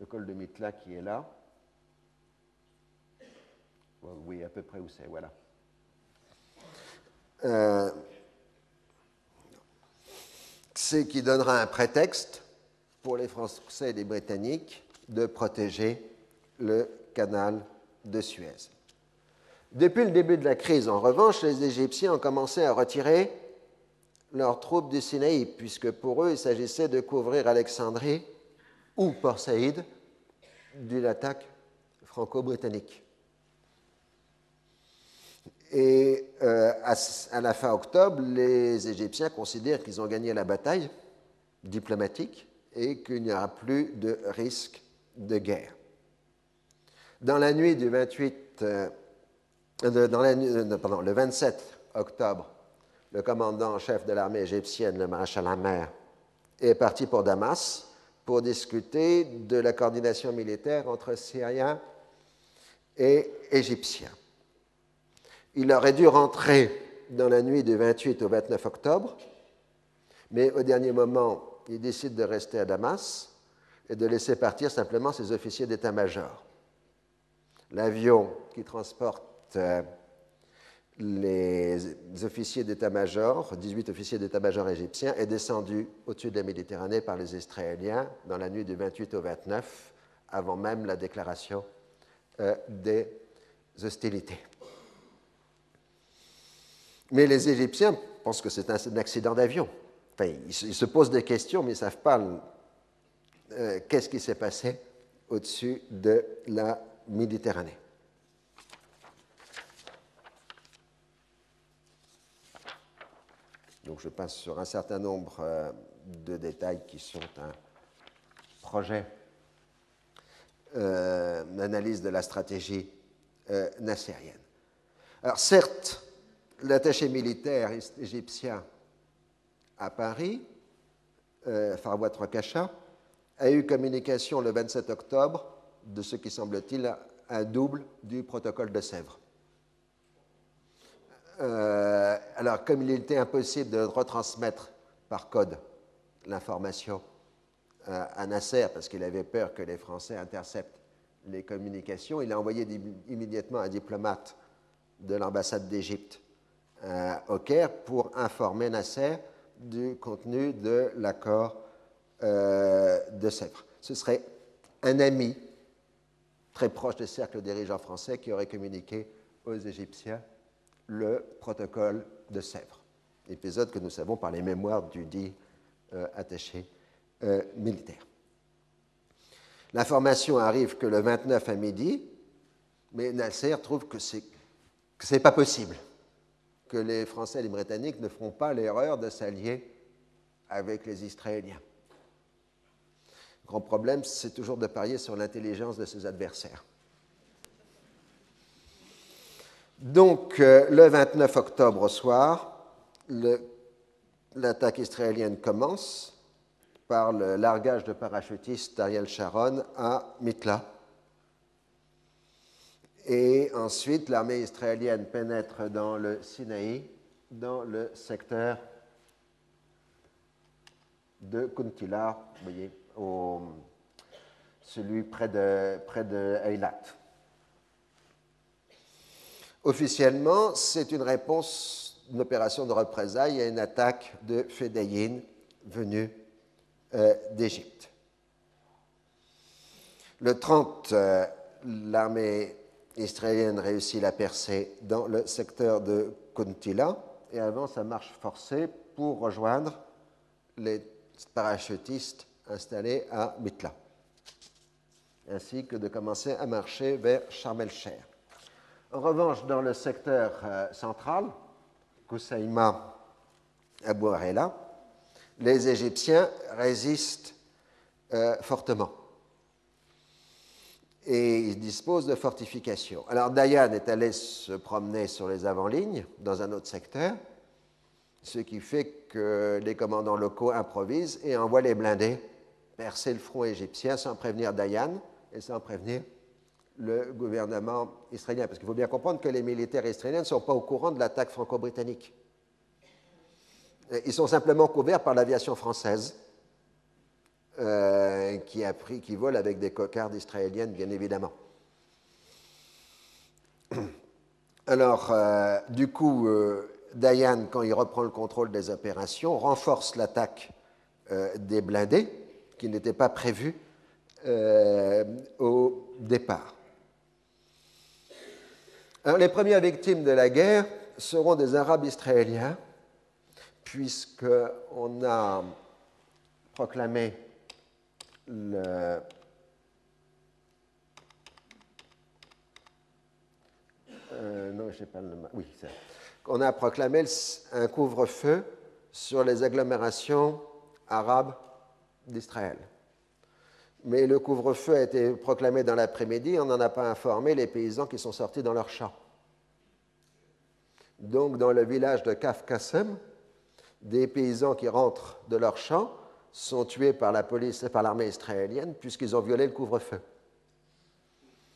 Le col de Mitla qui est là. Oui, à peu près où c'est, voilà. Euh, c'est qui donnera un prétexte pour les Français et les Britanniques de protéger le canal de Suez. Depuis le début de la crise, en revanche, les Égyptiens ont commencé à retirer leurs troupes du Sinaï, puisque pour eux, il s'agissait de couvrir Alexandrie ou Port Saïd d'une attaque franco-britannique. Et euh, à, la fin octobre, les Égyptiens considèrent qu'ils ont gagné la bataille diplomatique et qu'il n'y aura plus de risque de guerre. Dans la nuit du 28, euh, la, pardon, le 27 octobre le commandant en chef de l'armée égyptienne, le maréchal Hammer, est parti pour Damas pour discuter de la coordination militaire entre Syriens et Égyptiens. Il aurait dû rentrer dans la nuit du 28 au 29 octobre, mais au dernier moment, il décide de rester à Damas et de laisser partir simplement ses officiers d'état-major. L'avion qui transporte euh, les officiers d'état-major, 18 officiers d'état-major égyptiens, est descendu au-dessus de la Méditerranée par les Israéliens dans la nuit du 28 au 29, avant même la déclaration euh, des hostilités. Mais les Égyptiens pensent que c'est un, accident d'avion. Enfin, ils, se posent des questions, mais ils ne savent pas euh, qu'est-ce qui s'est passé au-dessus de la Méditerranée. Donc je passe sur un certain nombre euh, de détails qui sont un projet euh, d'analyse de la stratégie euh, nassérienne. Alors certes, l'attaché militaire égyptien à Paris, euh, Farwa Trokasha, a eu communication le 27 octobre de ce qui semble-t-il un double du protocole de Sèvres. Euh, alors, comme il était impossible de retransmettre par code l'information euh, à Nasser, parce qu'il avait peur que les Français interceptent les communications, il a envoyé immédiatement un diplomate de l'ambassade d'Égypte euh, au Caire pour informer Nasser du contenu de l'accord de Sèvres. Ce serait un ami très proche des cercles dirigeants français qui aurait communiqué aux Égyptiens le protocole de Sèvres, épisode que nous savons par les mémoires du dit euh, attaché euh, militaire. L'information arrive que le 29 à midi, mais Nasser trouve que ce n'est pas possible, que les Français et les Britanniques ne feront pas l'erreur de s'allier avec les Israéliens. Le grand problème, c'est toujours de parier sur l'intelligence de ses adversaires. Donc, euh, le 29 octobre au soir, l'attaque israélienne commence par le largage de parachutistes d'Ariel Sharon à Mitla. Et ensuite, l'armée israélienne pénètre dans le Sinaï, dans le secteur de Kuntila, vous voyez, celui près de, près de Eilat. Officiellement, c'est une réponse, une opération de représailles à une attaque de Fedayin venue euh, d'Égypte. Le 30, euh, l'armée israélienne réussit la percée dans le secteur de Kuntila et avance sa marche forcée pour rejoindre les parachutistes installés à Mitla, ainsi que de commencer à marcher vers Sharm el-Sheikh. En revanche, dans le secteur euh, central, Koussaïma, Abou Arela, les Égyptiens résistent euh, fortement et ils disposent de fortifications. Alors Dayan est allé se promener sur les avant-lignes dans un autre secteur, ce qui fait que les commandants locaux improvisent et envoient les blindés percer le front égyptien sans prévenir Dayan et sans prévenir le gouvernement israélien. Parce qu'il faut bien comprendre que les militaires israéliens ne sont pas au courant de l'attaque franco-britannique. Ils sont simplement couverts par l'aviation française, euh, qui, a pris, qui vole avec des cocardes israéliennes, bien évidemment. Alors, euh, du coup, euh, Dayan, quand il reprend le contrôle des opérations, renforce l'attaque des blindés, qui n'était pas prévue au départ les premières victimes de la guerre seront des Arabes israéliens, puisqu'on a proclamé le, euh, on a proclamé un couvre-feu sur les agglomérations arabes d'Israël. Mais le couvre-feu a été proclamé dans l'après-midi, on n'en a pas informé les paysans qui sont sortis dans leurs champs. Donc, dans le village de Kafkassem, des paysans qui rentrent de leurs champs sont tués par la police et par l'armée israélienne puisqu'ils ont violé le couvre-feu.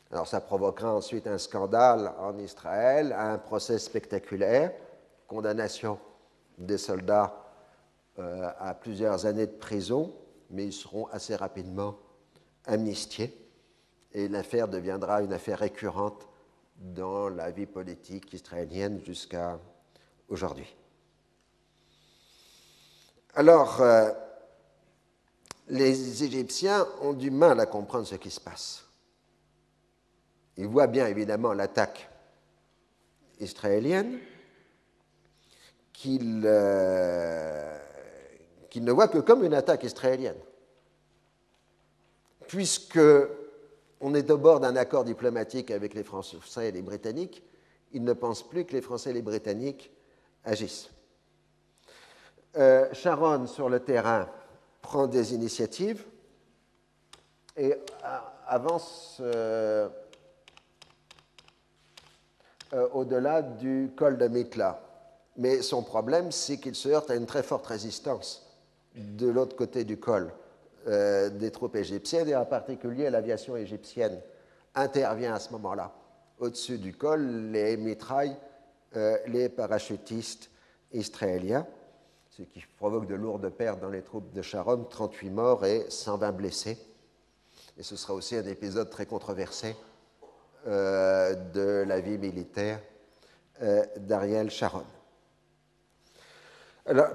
Alors, ça provoquera ensuite un scandale en Israël, un procès spectaculaire, condamnation des soldats euh, à plusieurs années de prison, mais ils seront assez rapidement amnistié et l'affaire deviendra une affaire récurrente dans la vie politique israélienne jusqu'à aujourd'hui. Alors, euh, les Égyptiens ont du mal à comprendre ce qui se passe. Ils voient bien évidemment l'attaque israélienne qu'ils euh, ne voient que comme une attaque israélienne. Puisque on est au bord d'un accord diplomatique avec les Français et les Britanniques, ils ne pensent plus que les Français et les Britanniques agissent. Euh, Sharon, sur le terrain, prend des initiatives et avance euh, euh, au-delà du col de Mitla. Mais son problème, c'est qu'il se heurte à une très forte résistance de l'autre côté du col euh, des troupes égyptiennes, et en particulier l'aviation égyptienne intervient à ce moment-là. Au-dessus du col, les mitrailles euh, les parachutistes israéliens, ce qui provoque de lourdes pertes dans les troupes de Sharon, 38 morts et 120 blessés. Et ce sera aussi un épisode très controversé euh, de la vie militaire d'Ariel Sharon.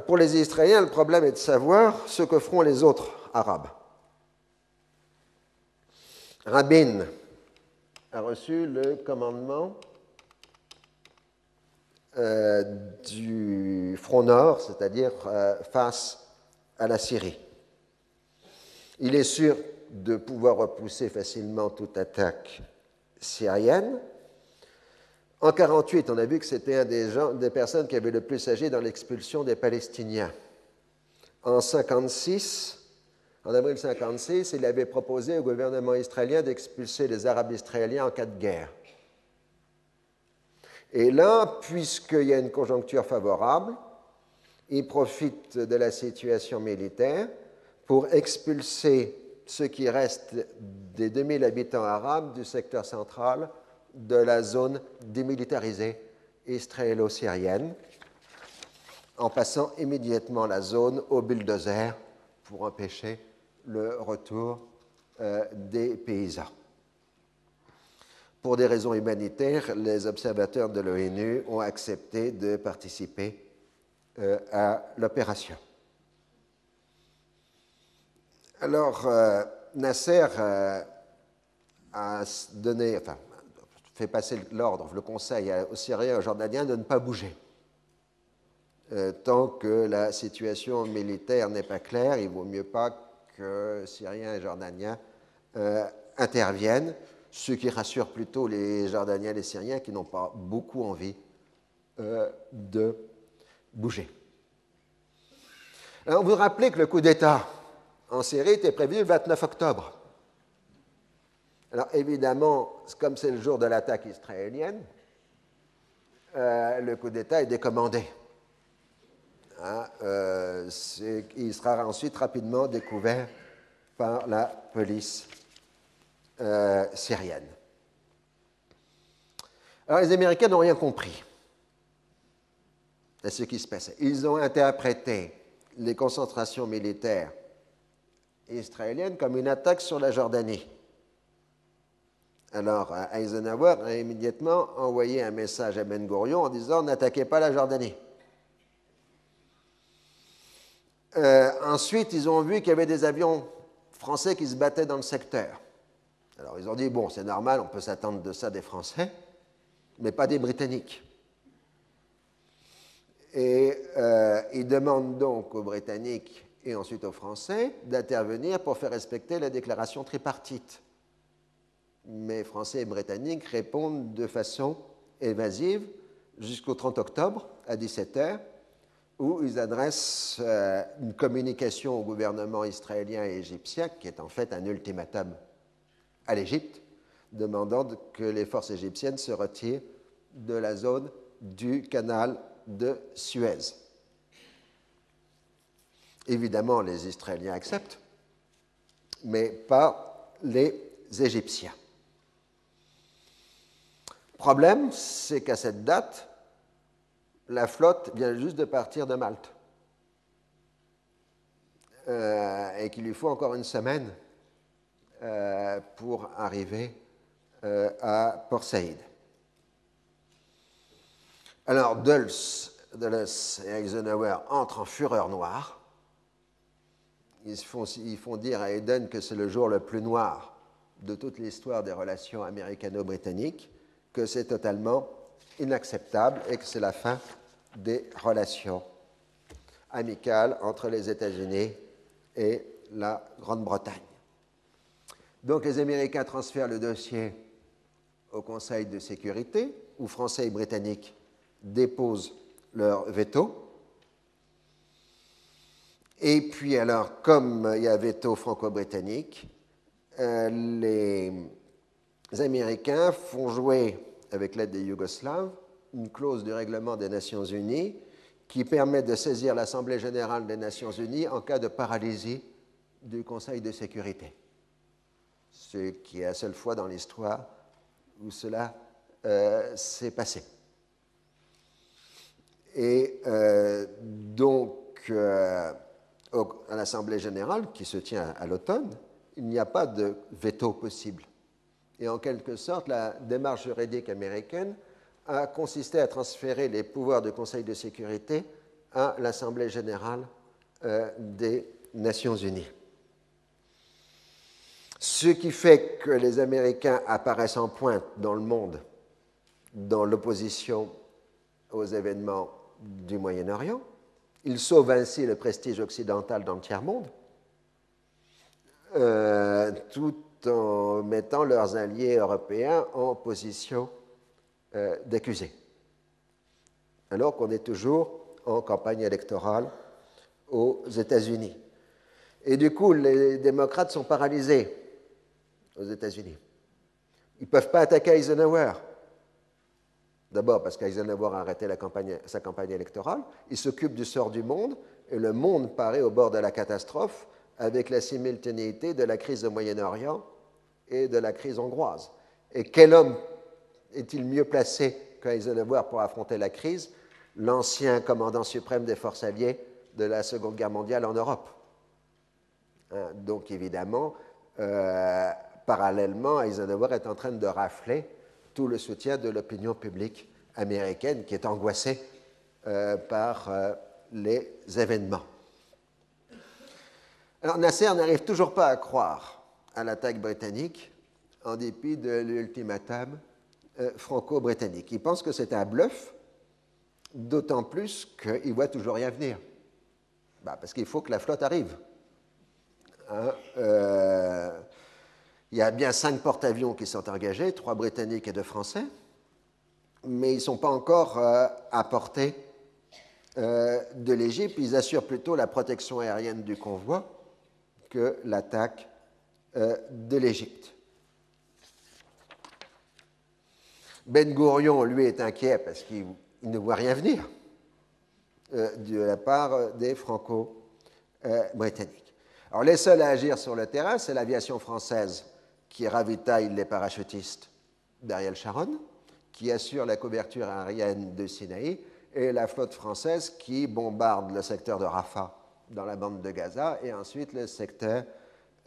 Pour les Israéliens, le problème est de savoir ce que feront les autres arabe. Rabin a reçu le commandement euh, du front nord, c'est-à-dire euh, face à la Syrie. Il est sûr de pouvoir repousser facilement toute attaque syrienne. En 1948, on a vu que c'était un des, gens, des personnes qui avaient le plus agi dans l'expulsion des Palestiniens. En 1956, en avril 1956, il avait proposé au gouvernement israélien d'expulser les Arabes israéliens en cas de guerre. Et là, puisqu'il y a une conjoncture favorable, il profite de la situation militaire pour expulser ce qui reste des 2000 habitants arabes du secteur central de la zone démilitarisée israélo-syrienne, en passant immédiatement la zone au bulldozer pour empêcher le retour euh, des paysans. Pour des raisons humanitaires, les observateurs de l'ONU ont accepté de participer euh, à l'opération. Alors, euh, Nasser a donné, enfin, fait passer l'ordre, le conseil aux Syriens et aux Jordaniens de ne pas bouger. tant que la situation militaire n'est pas claire, il vaut mieux pas Syriens et Jordaniens euh, interviennent, ce qui rassure plutôt les Jordaniens et les Syriens qui n'ont pas beaucoup envie euh, de bouger. Alors, vous vous rappelez que le coup d'État en Syrie était prévu le 29 octobre. Alors évidemment, comme c'est le jour de l'attaque israélienne, euh, le coup d'État est décommandé. Hein, euh, il sera ensuite rapidement découvert par la police euh, syrienne. Alors les Américains n'ont rien compris à ce qui se passait. Ils ont interprété les concentrations militaires israéliennes comme une attaque sur la Jordanie. Alors Eisenhower a immédiatement envoyé un message à Ben Gurion en disant n'attaquez pas la Jordanie. Euh, ensuite, ils ont vu qu'il y avait des avions français qui se battaient dans le secteur. Alors ils ont dit, bon, c'est normal, on peut s'attendre de ça des Français, mais pas des Britanniques. Et euh, ils demandent donc aux Britanniques et ensuite aux Français d'intervenir pour faire respecter la déclaration tripartite. Mais Français et Britanniques répondent de façon évasive jusqu'au 30 octobre à 17 h où ils adressent euh, une communication au gouvernement israélien et égyptien, qui est en fait un ultimatum à l'Égypte, demandant que les forces égyptiennes se retirent de la zone du canal de Suez. Évidemment, les Israéliens acceptent, mais pas les Égyptiens. Problème, c'est qu'à cette date, la flotte vient juste de partir de Malte euh, et qu'il lui faut encore une semaine euh, pour arriver euh, à Port Saïd. Alors Dulles, et Eisenhower entrent en fureur noire. Ils font, ils font dire à Eden que c'est le jour le plus noir de toute l'histoire des relations américano-britanniques, que c'est totalement inacceptable et que c'est la fin des relations amicales entre les États-Unis et la Grande-Bretagne. Donc les Américains transfèrent le dossier au Conseil de sécurité, où Français et Britanniques déposent leur veto. Et puis alors, comme il y a veto franco-britannique, euh, les Américains font jouer, avec l'aide des Yougoslaves, une clause du règlement des Nations Unies qui permet de saisir l'Assemblée générale des Nations Unies en cas de paralysie du Conseil de sécurité. Ce qui est la seule fois dans l'histoire où cela euh, s'est passé. Et euh, donc, euh, à l'Assemblée générale, qui se tient à l'automne, il n'y a pas de veto possible. Et en quelque sorte, la démarche juridique américaine a consisté à transférer les pouvoirs du Conseil de sécurité à l'Assemblée générale des Nations unies. Ce qui fait que les Américains apparaissent en pointe dans le monde dans l'opposition aux événements du Moyen-Orient. Ils sauvent ainsi le prestige occidental dans le tiers-monde, euh, tout en mettant leurs alliés européens en position euh, d'accusés, alors qu'on est toujours en campagne électorale aux États-Unis. Et du coup, les démocrates sont paralysés aux États-Unis. Ils ne peuvent pas attaquer Eisenhower. D'abord parce qu'Eisenhower a arrêté sa campagne électorale. Il s'occupe du sort du monde et le monde paraît au bord de la catastrophe avec la simultanéité de la crise au Moyen-Orient et de la crise hongroise. Et quel homme est-il mieux placé qu'Eisenhower pour affronter la crise? L'ancien commandant suprême des forces alliées de la Seconde Guerre mondiale en Europe. Hein, donc évidemment, euh, parallèlement, Eisenhower est en train de rafler tout le soutien de l'opinion publique américaine qui est angoissée euh, par euh, les événements. Alors Nasser n'arrive toujours pas à croire à l'attaque britannique en dépit de l'ultimatum euh, franco-britannique. Il pense que c'est un bluff, d'autant plus qu'il voit toujours rien venir. Bah, parce qu'il faut que la flotte arrive. Hein, il y a bien cinq porte-avions qui sont engagés, trois britanniques et deux français, mais ils ne sont pas encore euh, à portée euh, de l'Égypte. Ils assurent plutôt la protection aérienne du convoi que l'attaque euh, de l'Égypte. Ben Gourion, lui, est inquiet parce qu'il ne voit rien venir de la part des Franco-britanniques. Alors, les seuls à agir sur le terrain, c'est l'aviation française qui ravitaille les parachutistes d'Ariel Sharon, qui assure la couverture aérienne de Sinaï, et la flotte française qui bombarde le secteur de Rafah dans la bande de Gaza et ensuite le secteur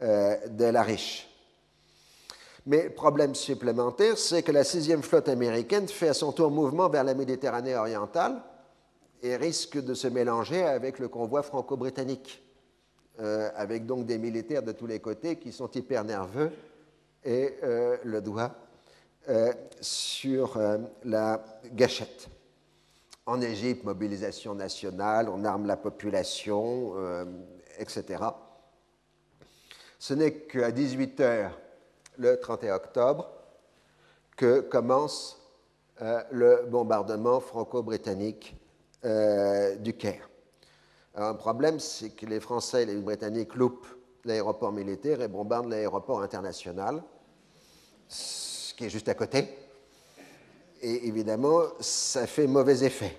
euh, de la Riche. Mais problème supplémentaire, c'est que la sixième flotte américaine fait à son tour mouvement vers la Méditerranée orientale et risque de se mélanger avec le convoi franco-britannique, euh, avec donc des militaires de tous les côtés qui sont hyper nerveux et euh, le doigt sur la gâchette. En Égypte, mobilisation nationale, on arme la population, etc. Ce n'est qu'à 18 h le 31 octobre que commence le bombardement franco-britannique du Caire. Alors, un problème, c'est que les Français et les Britanniques loupent l'aéroport militaire et bombarde l'aéroport international, ce qui est juste à côté. Et évidemment, ça fait mauvais effet.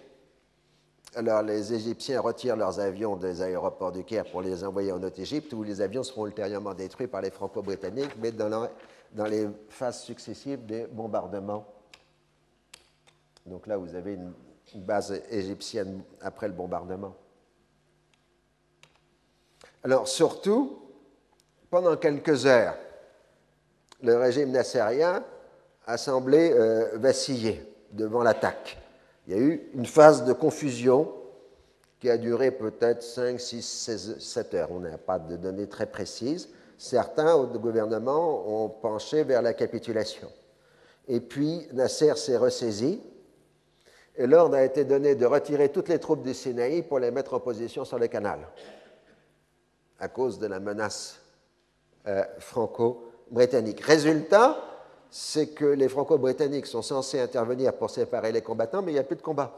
Alors, les Égyptiens retirent leurs avions des aéroports du Caire pour les envoyer en Haute-Égypte, où les avions seront ultérieurement détruits par les Franco-Britanniques, mais dans, les phases successives des bombardements. Donc là, vous avez une base égyptienne après le bombardement. Alors, surtout, pendant quelques heures, le régime nassérien a semblé euh, vaciller devant l'attaque. Il y a eu une phase de confusion qui a duré peut-être 5, 6, 7 heures. On n'a pas de données très précises. Certains au gouvernement ont penché vers la capitulation. Et puis Nasser s'est ressaisi et l'ordre a été donné de retirer toutes les troupes du Sinaï pour les mettre en position sur le canal à cause de la menace euh, franco-britannique. Résultat, c'est que les franco-britanniques sont censés intervenir pour séparer les combattants, mais il n'y a plus de combat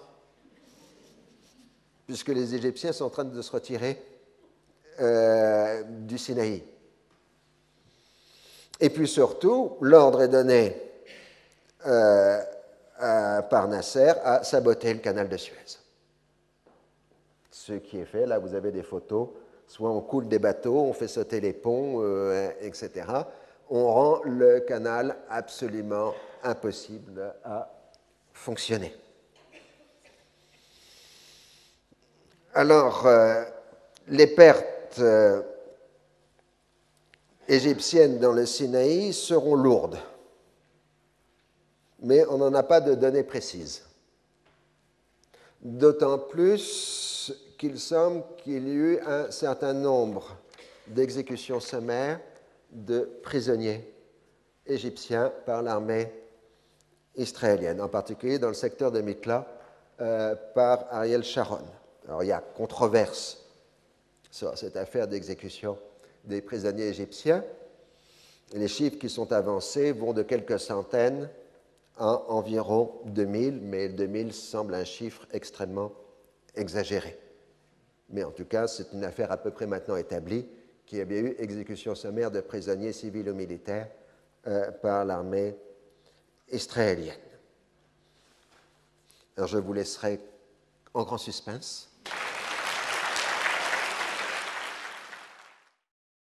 puisque les Égyptiens sont en train de se retirer euh, du Sinaï. Et puis surtout, l'ordre est donné euh, par Nasser à saboter le canal de Suez. Ce qui est fait, là vous avez des photos, soit on coule des bateaux, on fait sauter les ponts, euh, etc. On rend le canal absolument impossible à fonctionner. Alors, euh, les pertes euh, égyptiennes dans le Sinaï seront lourdes, mais on n'en a pas de données précises. D'autant plus qu'il semble qu'il y ait eu un certain nombre d'exécutions sommaires de prisonniers égyptiens par l'armée israélienne, en particulier dans le secteur de Mikla euh, par Ariel Sharon. Alors il y a controverse sur cette affaire d'exécution des prisonniers égyptiens. Les chiffres qui sont avancés vont de quelques centaines à environ 2000, mais 2000 semble un chiffre extrêmement exagéré. Mais en tout cas, c'est une affaire à peu près maintenant établie qu'il y a bien eu exécution sommaire de prisonniers civils ou militaires euh, par l'armée israélienne. Alors je vous laisserai en grand suspense